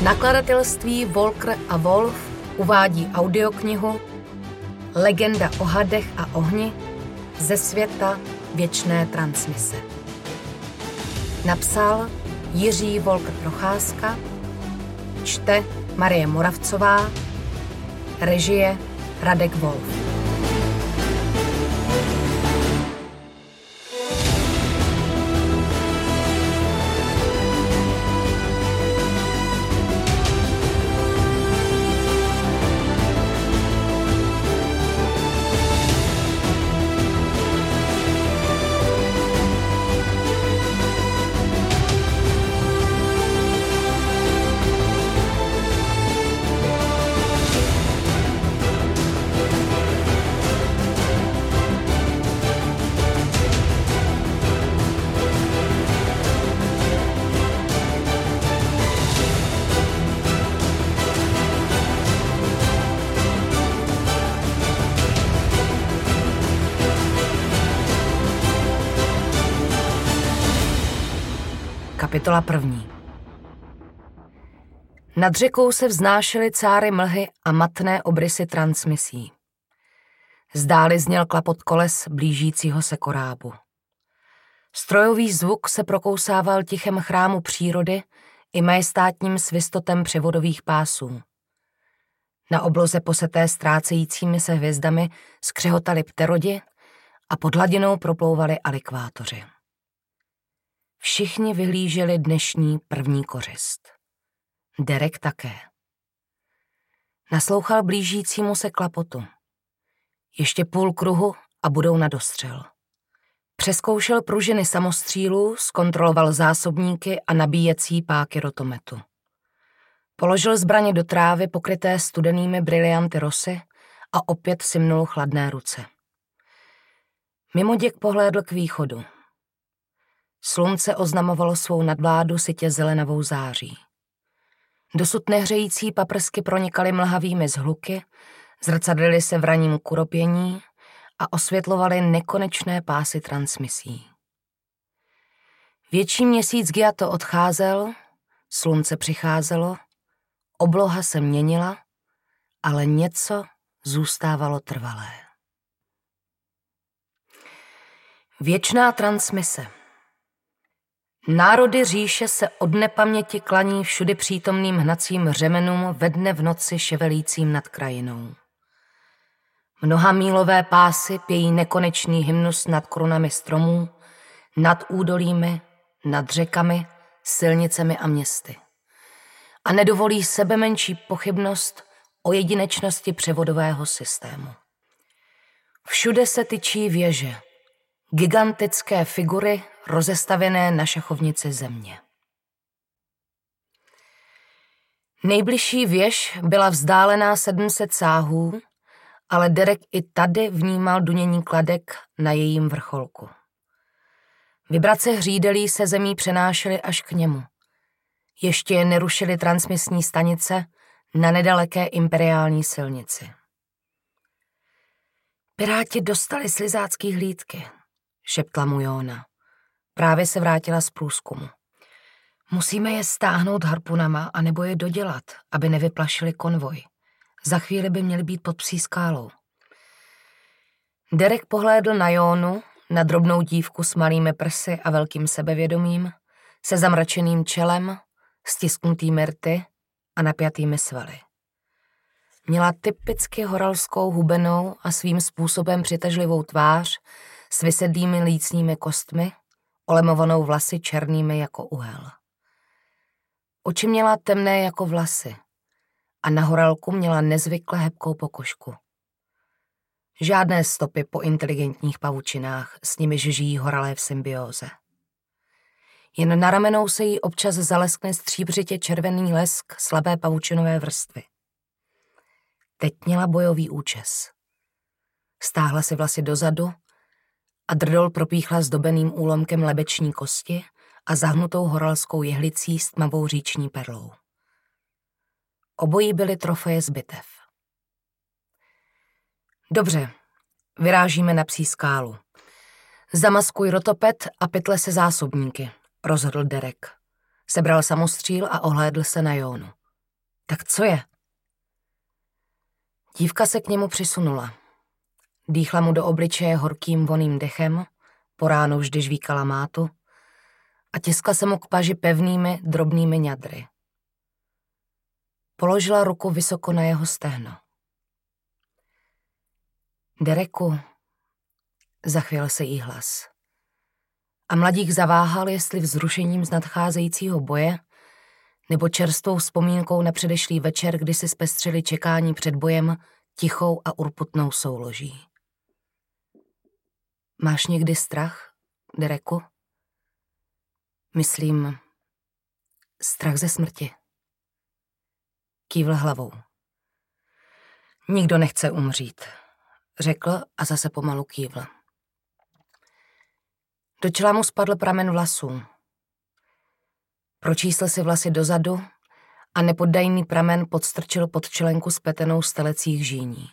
Nakladatelství Volker a Wolf uvádí audioknihu Legenda o hadech a ohni ze světa věčné transmise. Napsal Jiří Volker Procházka, čte Marie Moravcová, režie Radek Wolf. Kapitola první. Nad řekou se vznášely cáry mlhy a matné obrysy transmisí. Zdáli zněl klapot koles blížícího se korábu. Strojový zvuk se prokousával tichem chrámu přírody i majestátním svistotem převodových pásů. Na obloze poseté ztrácejícími se hvězdami skřehotali pterodi a pod hladinou proplouvali alikvátoři. Všichni vyhlíželi dnešní první kořist. Derek také. Naslouchal blížícímu se klapotu. Ještě půl kruhu a budou na dostřel. Přeskoušel pružiny samostřílů, zkontroloval zásobníky a nabíjecí páky rotometu. Položil zbraně do trávy pokryté studenými brilianty rosy a opět simnul chladné ruce. Mimo děk pohlédl k východu. Slunce oznamovalo svou nadvládu sitě zelenavou září. Dosud nehřející paprsky pronikaly mlhavými zhluky, zrcadlily se v raním kuropění a osvětlovaly nekonečné pásy transmisí. Větší měsíc Giato odcházel, slunce přicházelo, obloha se měnila, ale něco zůstávalo trvalé. Věčná transmise – Národy říše se od nepaměti klaní všudy přítomným hnacím řemenům ve dne v noci ševelícím nad krajinou. Mnoha mílové pásy pějí nekonečný hymnus nad korunami stromů, nad údolími, nad řekami, silnicemi a městy. A nedovolí sebe menší pochybnost o jedinečnosti převodového systému. Všude se tyčí věže, gigantické figury rozestavěné na šachovnici země. Nejbližší věž byla vzdálená 700 sáhů, ale Derek i tady vnímal dunění kladek na jejím vrcholku. Vibrace hřídelí se zemí přenášely až k němu. Ještě je nerušily transmisní stanice na nedaleké imperiální silnici. Piráti dostali slizácký hlídky, šeptla mu Jóna. Právě se vrátila z průzkumu. Musíme je stáhnout harpunama a nebo je dodělat, aby nevyplašili konvoj. Za chvíli by měli být pod psí skálou. Derek pohlédl na Jónu, na drobnou dívku s malými prsy a velkým sebevědomím, se zamračeným čelem, stisknutými rty a napjatými svaly. Měla typicky horalskou hubenou a svým způsobem přitažlivou tvář s vysedlými lícními kostmi olemovanou vlasy černými jako uhel. Oči měla temné jako vlasy a na horalku měla nezvykle hebkou pokožku. Žádné stopy po inteligentních pavučinách, s nimiž žijí horalé v symbióze. Jen na ramenou se jí občas zaleskne stříbřitě červený lesk slabé pavučinové vrstvy. Teď měla bojový účes. Stáhla si vlasy dozadu a drdol propíchla zdobeným úlomkem lebeční kosti a zahnutou horalskou jehlicí s tmavou říční perlou. Obojí byly trofeje z bitev. Dobře, vyrážíme na psí skálu. Zamaskuj rotopet a pytle se zásobníky, rozhodl Derek. Sebral samostříl a ohlédl se na Jónu. Tak co je? Dívka se k němu přisunula. Dýchla mu do obličeje horkým voným dechem, po ránu vždy žvíkala mátu a tiskla se mu k paži pevnými, drobnými ňadry. Položila ruku vysoko na jeho stehno. Dereku, zachvěl se jí hlas. A mladík zaváhal, jestli vzrušením z nadcházejícího boje nebo čerstvou vzpomínkou na předešlý večer, kdy si zpestřili čekání před bojem tichou a urputnou souloží. Máš někdy strach, Dereku? Myslím, strach ze smrti. Kývl hlavou. Nikdo nechce umřít, řekl a zase pomalu kývl. Do čela mu spadl pramen vlasů. Pročísl si vlasy dozadu a nepoddajný pramen podstrčil pod čelenku spetenou stelecích žíní.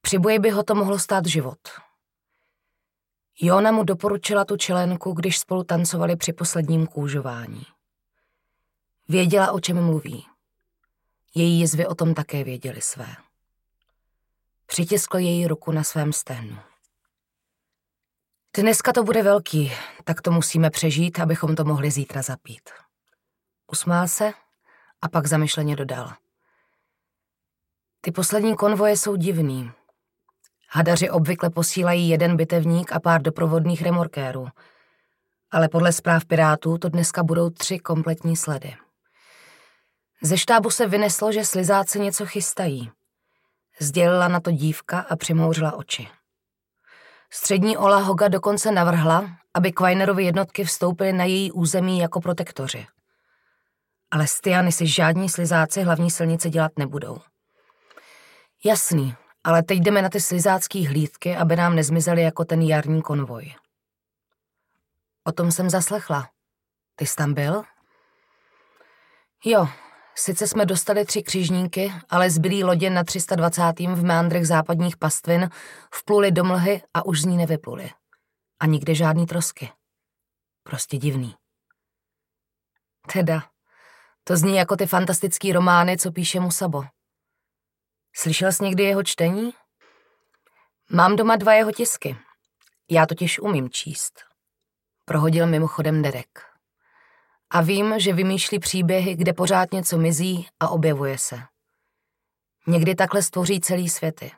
Při boji by ho to mohlo stát život. Jona mu doporučila tu čelenku, když spolu tancovali při posledním kůžování. Věděla, o čem mluví. Její jizvy o tom také věděli své. Přitiskl její ruku na svém stehnu. Dneska to bude velký, tak to musíme přežít, abychom to mohli zítra zapít. Usmál se a pak zamyšleně dodal. Ty poslední konvoje jsou divný. Hadaři obvykle posílají jeden bitevník a pár doprovodných remorkérů, ale podle zpráv pirátů to dneska budou tři kompletní sledy. Ze štábu se vyneslo, že slizáci něco chystají. Sdělila na to dívka a přimouřila oči. Střední Ola Hoga dokonce navrhla, aby Kvajnerovi jednotky vstoupily na její území jako protektoři. Ale Stiany si žádní slizáci hlavní silnice dělat nebudou. Jasný, ale teď jdeme na ty slizácký hlídky, aby nám nezmizely jako ten jarní konvoj. O tom jsem zaslechla. Ty jsi tam byl? Jo, Sice jsme dostali tři křižníky, ale zbylý lodě na 320. v meandrech západních pastvin vpluli do mlhy a už z ní nevypluli. A nikde žádný trosky. Prostě divný. Teda, to zní jako ty fantastický romány, co píše Musabo. Slyšel jsi někdy jeho čtení? Mám doma dva jeho tisky. Já totiž umím číst. Prohodil mimochodem Derek. A vím, že vymýšlí příběhy, kde pořád něco mizí a objevuje se. Někdy takhle stvoří celý světy.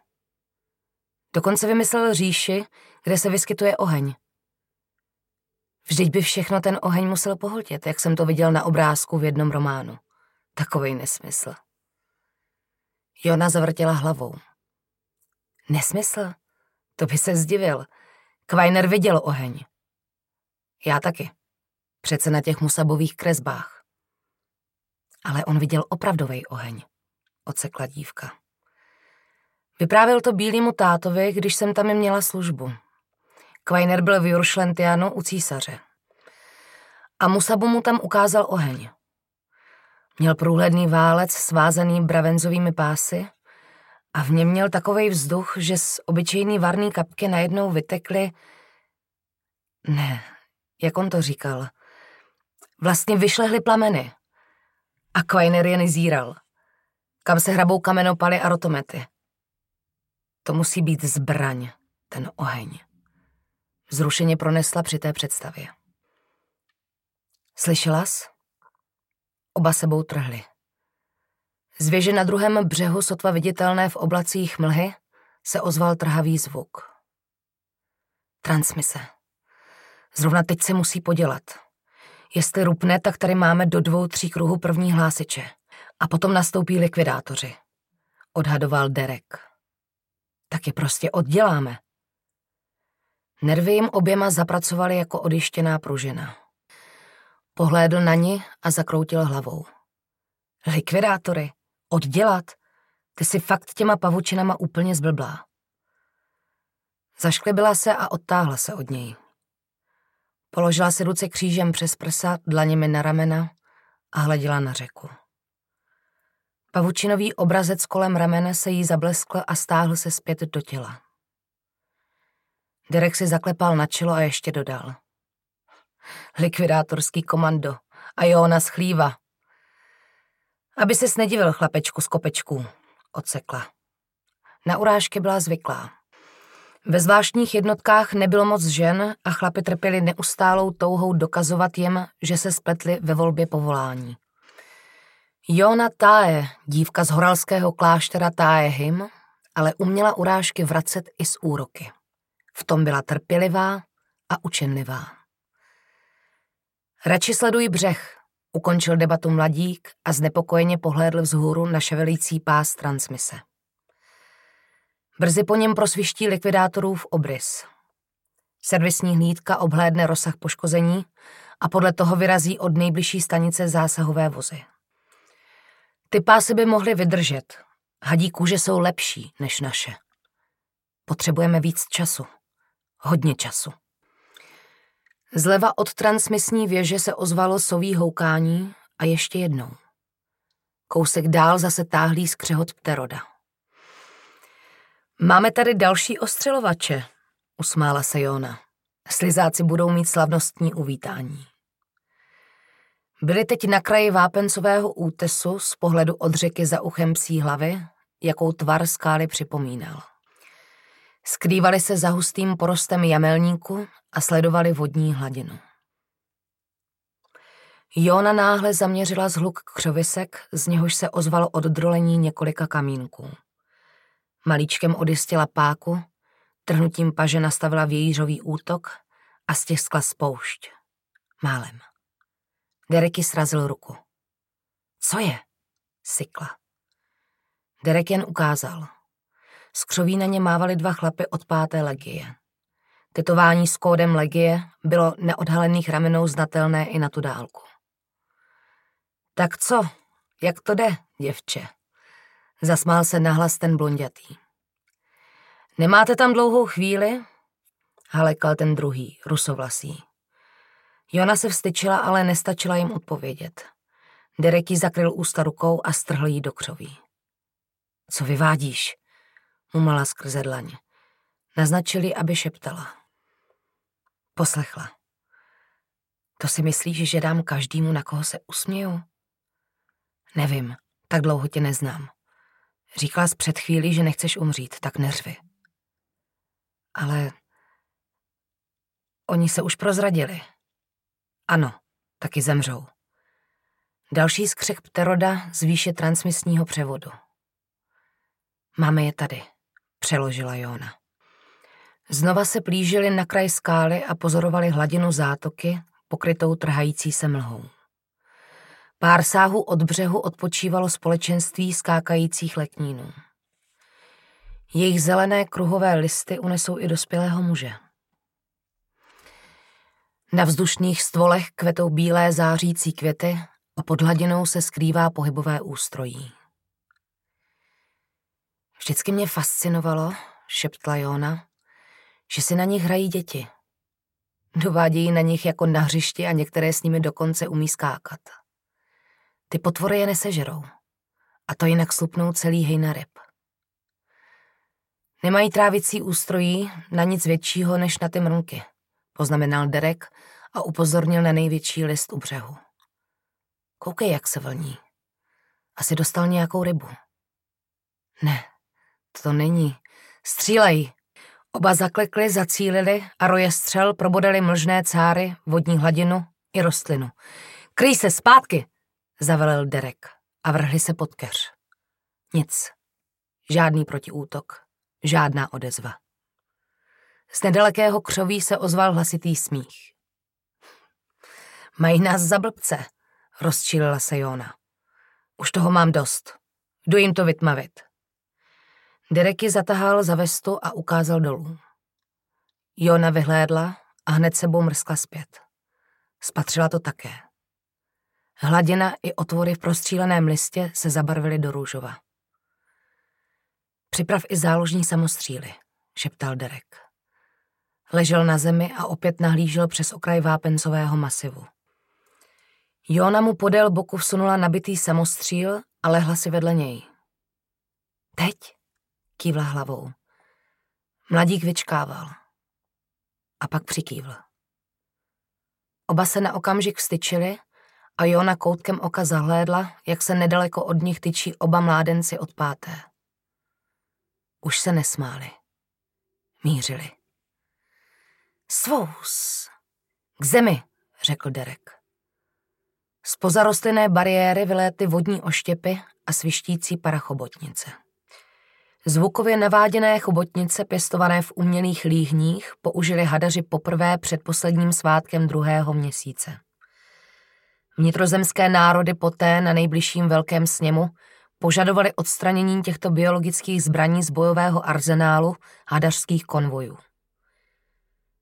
Dokonce vymyslel říši, kde se vyskytuje oheň. Vždyť by všechno ten oheň musel pohltit, jak jsem to viděl na obrázku v jednom románu. Takový nesmysl. Jona zavrtěla hlavou. Nesmysl? To by se zdivil. Kvajner viděl oheň. Já taky. Přece na těch musabových kresbách. Ale on viděl opravdový oheň, ocekla dívka. Vyprávěl to bílýmu tátovi, když jsem tam měla službu. Kvajner byl v Juršlentianu u císaře. A Musabu mu tam ukázal oheň. Měl průhledný válec svázaný bravenzovými pásy a v něm měl takový vzduch, že z obyčejný varný kapky najednou vytekly... Ne, jak on to říkal – Vlastně vyšlehly plameny. A Quainer je nezíral. Kam se hrabou kamenopaly a rotomety. To musí být zbraň, ten oheň. Zrušeně pronesla při té představě. Slyšela jsi? Oba sebou trhli. Z věže na druhém břehu, sotva viditelné v oblacích mlhy, se ozval trhavý zvuk. Transmise. Zrovna teď se musí podělat. Jestli rupne, tak tady máme do dvou, tří kruhů první hlásiče. A potom nastoupí likvidátoři. Odhadoval Derek. Tak je prostě odděláme. Nervy jim oběma zapracovali jako odištěná pružina. Pohlédl na ní a zakroutil hlavou. Likvidátory? Oddělat? Ty si fakt těma pavučinama úplně zblblá. Zašklebila se a odtáhla se od něj. Položila si ruce křížem přes prsa, dlaněmi na ramena a hleděla na řeku. Pavučinový obrazec kolem ramene se jí zableskl a stáhl se zpět do těla. Derek si zaklepal na čelo a ještě dodal. Likvidátorský komando a jo, na schlíva. Aby se nedivil chlapečku z kopečků, odsekla. Na urážky byla zvyklá. Ve zvláštních jednotkách nebylo moc žen a chlapi trpěli neustálou touhou dokazovat jim, že se spletli ve volbě povolání. Jona Tae, dívka z horalského kláštera Taehim, ale uměla urážky vracet i z úroky. V tom byla trpělivá a učenlivá. Radši sleduj břeh, ukončil debatu mladík a znepokojeně pohlédl vzhůru na ševelící pás transmise. Brzy po něm prosviští likvidátorův obrys. Servisní hlídka obhlédne rozsah poškození a podle toho vyrazí od nejbližší stanice zásahové vozy. Ty pásy by mohly vydržet. Hadí kůže jsou lepší než naše. Potřebujeme víc času. Hodně času. Zleva od transmisní věže se ozvalo sový houkání a ještě jednou. Kousek dál zase táhlý skřehot pteroda. Máme tady další ostřelovače, usmála se Jona. Slizáci budou mít slavnostní uvítání. Byli teď na kraji vápencového útesu z pohledu od řeky za uchem psí hlavy, jakou tvar skály připomínal. Skrývali se za hustým porostem jamelníku a sledovali vodní hladinu. Jona náhle zaměřila zhluk křovisek, z něhož se ozvalo oddrolení několika kamínků. Malíčkem odjistila páku, trhnutím paže nastavila vějířový útok a stiskla spoušť. Málem. Dereky srazil ruku. Co je? Sykla. Derek jen ukázal. Z křoví na ně mávali dva chlapy od páté legie. Tetování s kódem legie bylo neodhalených ramenou znatelné i na tu dálku. Tak co, jak to jde, děvče? Zasmál se nahlas ten blondětý. Nemáte tam dlouhou chvíli? Halekal ten druhý, rusovlasý. Jona se vstyčila, ale nestačila jim odpovědět. Derek jí zakryl ústa rukou a strhl jí do křoví. Co vyvádíš? Mumala skrze dlaň. Naznačili, aby šeptala. Poslechla. To si myslíš, že dám každému, na koho se usměju? Nevím, tak dlouho tě neznám. Říkala jsi před chvílí, že nechceš umřít, tak neřvi. Ale oni se už prozradili. Ano, taky zemřou. Další skřek pteroda z výše transmisního převodu. Máme je tady, přeložila Jona. Znova se plížili na kraj skály a pozorovali hladinu zátoky, pokrytou trhající se mlhou. Pár sáhů od břehu odpočívalo společenství skákajících letnínů. Jejich zelené kruhové listy unesou i dospělého muže. Na vzdušných stvolech kvetou bílé zářící květy a pod hladinou se skrývá pohybové ústrojí. Vždycky mě fascinovalo, šeptla Jona, že si na nich hrají děti. Dovádějí na nich jako na hřišti a některé s nimi dokonce umí skákat. Ty potvory je nesežerou. A to jinak slupnou celý hejna ryb. Nemají trávicí ústrojí na nic většího než na ty mrnky, poznamenal Derek a upozornil na největší list u břehu. Koukej, jak se vlní. Asi dostal nějakou rybu. Ne, to není. Střílej. Oba zaklekli, zacílili a roje střel probodali mlžné cáry, vodní hladinu i rostlinu. Kryj se zpátky, zavelel Derek a vrhli se pod keř. Nic. Žádný protiútok. Žádná odezva. Z nedalekého křoví se ozval hlasitý smích. Mají nás za blbce, rozčílila se Jona. Už toho mám dost. Jdu jim to vytmavit. Dereky zatahal za vestu a ukázal dolů. Jona vyhlédla a hned sebou mrskla zpět. Spatřila to také. Hladina i otvory v prostříleném listě se zabarvily do růžova. Připrav i záložní samostříly, šeptal Derek. Ležel na zemi a opět nahlížel přes okraj vápencového masivu. Jona mu podél boku vsunula nabitý samostříl a lehla si vedle něj. Teď? Kývla hlavou. Mladík vyčkával. A pak přikývl. Oba se na okamžik vstyčili a Jona koutkem oka zahlédla, jak se nedaleko od nich tyčí oba mládenci od páté. Už se nesmáli. Mířili. Svous! K zemi, řekl Derek. Z pozarostlinné bariéry vyléty vodní oštěpy a svištící parachobotnice. Zvukově naváděné chobotnice pěstované v umělých líhních použili hadaři poprvé před posledním svátkem druhého měsíce. Vnitrozemské národy poté na nejbližším velkém sněmu požadovali odstranění těchto biologických zbraní z bojového arzenálu hadařských konvojů.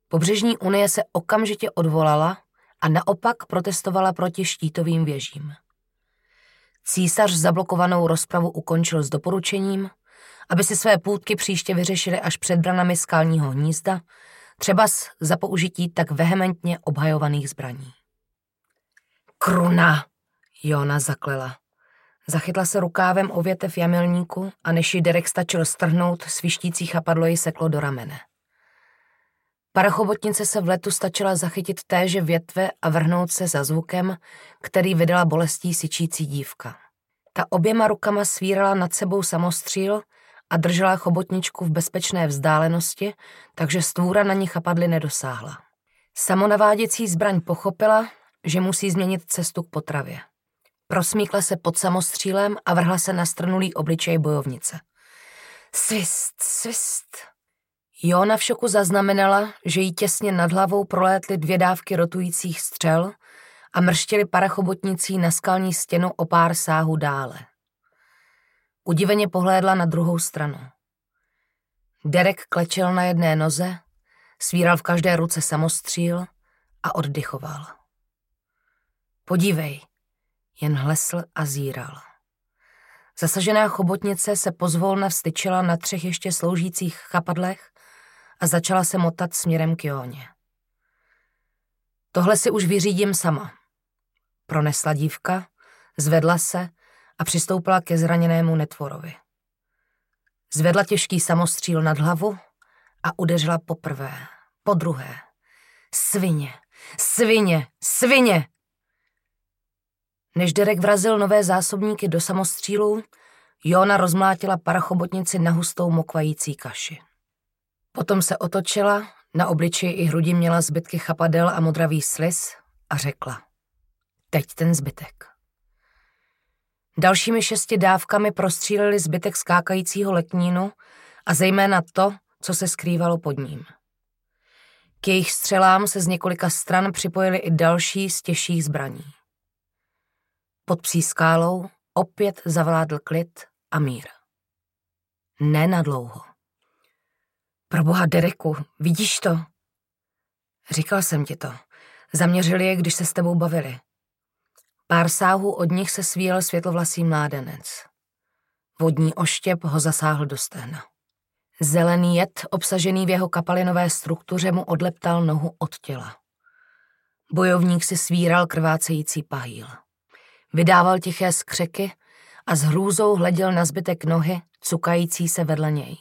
Pobřežní unie se okamžitě odvolala a naopak protestovala proti štítovým věžím. Císař zablokovanou rozpravu ukončil s doporučením, aby si své půdky příště vyřešili až před branami skalního hnízda, třeba za použití tak vehementně obhajovaných zbraní. Kruna, Jona zaklela. Zachytla se rukávem o větev jamilníku a než ji Derek stačil strhnout, svištící chapadlo ji seklo do ramene. Parachobotnice se v letu stačila zachytit téže větve a vrhnout se za zvukem, který vydala bolestí syčící dívka. Ta oběma rukama svírala nad sebou samostříl a držela chobotničku v bezpečné vzdálenosti, takže stvůra na ní chapadly nedosáhla. Samonaváděcí zbraň pochopila, že musí změnit cestu k potravě. Prosmíkla se pod samostřílem a vrhla se na strnulý obličej bojovnice. Svist, svist. Jona v šoku zaznamenala, že jí těsně nad hlavou prolétly dvě dávky rotujících střel a mrštily parachobotnicí na skalní stěnu o pár sáhu dále. Udiveně pohlédla na druhou stranu. Derek klečel na jedné noze, svíral v každé ruce samostříl a oddychoval. Podívej, jen hlesl a zíral. Zasažená chobotnice se pozvolna vstyčila na třech ještě sloužících chapadlech a začala se motat směrem k Jóně. Tohle si už vyřídím sama. Pronesla dívka, zvedla se a přistoupila ke zraněnému netvorovi. Zvedla těžký samostříl nad hlavu a udeřila poprvé, po druhé. Svině, svině, svině! Než Derek vrazil nové zásobníky do samostřílů, Jona rozmlátila parachobotnici na hustou mokvající kaši. Potom se otočila, na obličeji i hrudi měla zbytky chapadel a modravý sliz a řekla. Teď ten zbytek. Dalšími šesti dávkami prostříleli zbytek skákajícího letnínu a zejména to, co se skrývalo pod ním. K jejich střelám se z několika stran připojili i další z těžších zbraní. Pod psí skálou opět zavládl klid a mír. Ne na dlouho. Proboha, Dereku, vidíš to? Říkal jsem ti to. Zaměřili je, když se s tebou bavili. Pár sáhů od nich se svíjel světlovlasý mládenec. Vodní oštěp ho zasáhl do stehna. Zelený jed, obsažený v jeho kapalinové struktuře, mu odleptal nohu od těla. Bojovník si svíral krvácející pahýl. Vydával tiché skřeky a s hrůzou hleděl na zbytek nohy, cukající se vedle něj.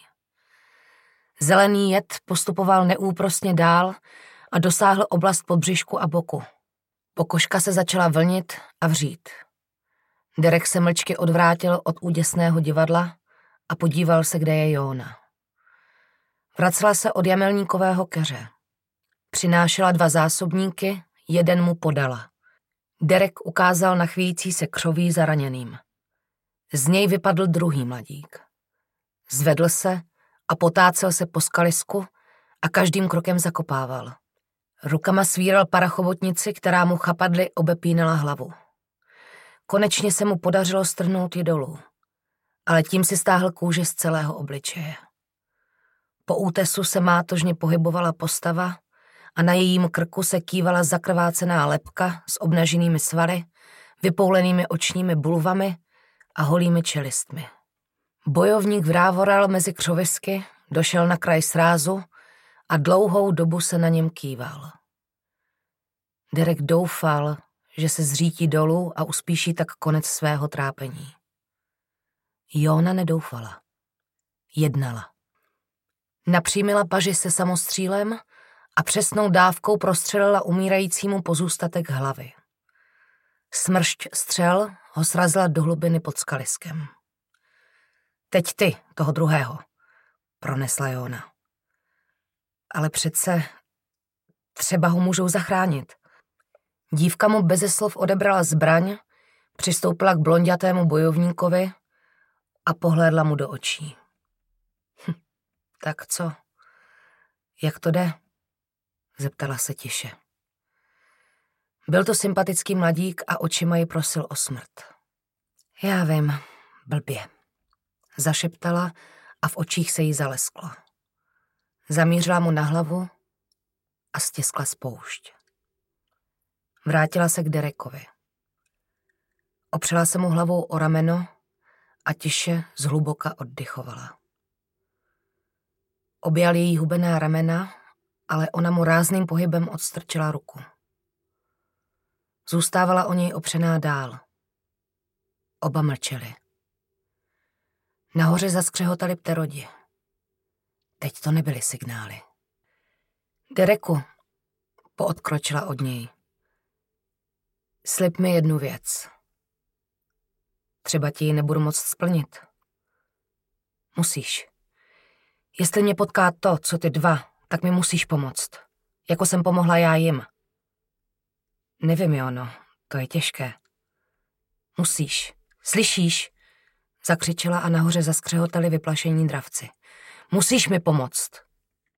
Zelený jed postupoval neúprostně dál a dosáhl oblast podbřišku a boku. Pokožka se začala vlnit a vřít. Derek se mlčky odvrátil od úděsného divadla a podíval se, kde je Jóna. Vracela se od jamelníkového keře. Přinášela dva zásobníky, jeden mu podala. Derek ukázal na chvíjící se křoví zaraněným. Z něj vypadl druhý mladík. Zvedl se a potácel se po skalisku a každým krokem zakopával. Rukama svíral parachobotnici, která mu chapadly obepínala hlavu. Konečně se mu podařilo strhnout ji dolů, ale tím si stáhl kůži z celého obličeje. Po útesu se mátožně pohybovala postava a na jejím krku se kývala zakrvácená lepka s obnaženými svaly, vypoulenými očními bulvami a holými čelistmi. Bojovník vrávoral mezi křovisky, došel na kraj srázu a dlouhou dobu se na něm kýval. Derek doufal, že se zřítí dolů a uspíší tak konec svého trápení. Jona nedoufala. Jednala. Napřímila paži se samostřílem a přesnou dávkou prostřelila umírajícímu pozůstatek hlavy. Smršť střel ho srazila do hlubiny pod skaliskem. Teď ty, toho druhého, pronesla Jona. Ale přece třeba ho můžou zachránit. Dívka mu beze slov odebrala zbraň, přistoupila k blondětému bojovníkovi a pohlédla mu do očí. Hm, tak co? Jak to jde? Zeptala se tiše. Byl to sympatický mladík a očima ji prosil o smrt. Já vím, blbě. Zašeptala a v očích se jí zalesklo. Zamířila mu na hlavu a stiskla spoušť. Vrátila se k Derekovi. Opřela se mu hlavou o rameno a tiše zhluboka oddychovala. Objal její hubená ramena, ale ona mu rázným pohybem odstrčila ruku. Zůstávala o něj opřená dál. Oba mlčeli. Nahoře zaskřehotali pterodi. Teď to nebyly signály. Dereku, poodkročila od něj. Slib mi jednu věc. Třeba ti ji nebudu moct splnit. Musíš. Jestli mě potká to, co ty dva, tak mi musíš pomoct. Jako jsem pomohla já jim. Nevím, Jono, to je těžké. Musíš. Slyšíš? Zakřičela a nahoře zaskřehotali vyplašení dravci. Musíš mi pomoct.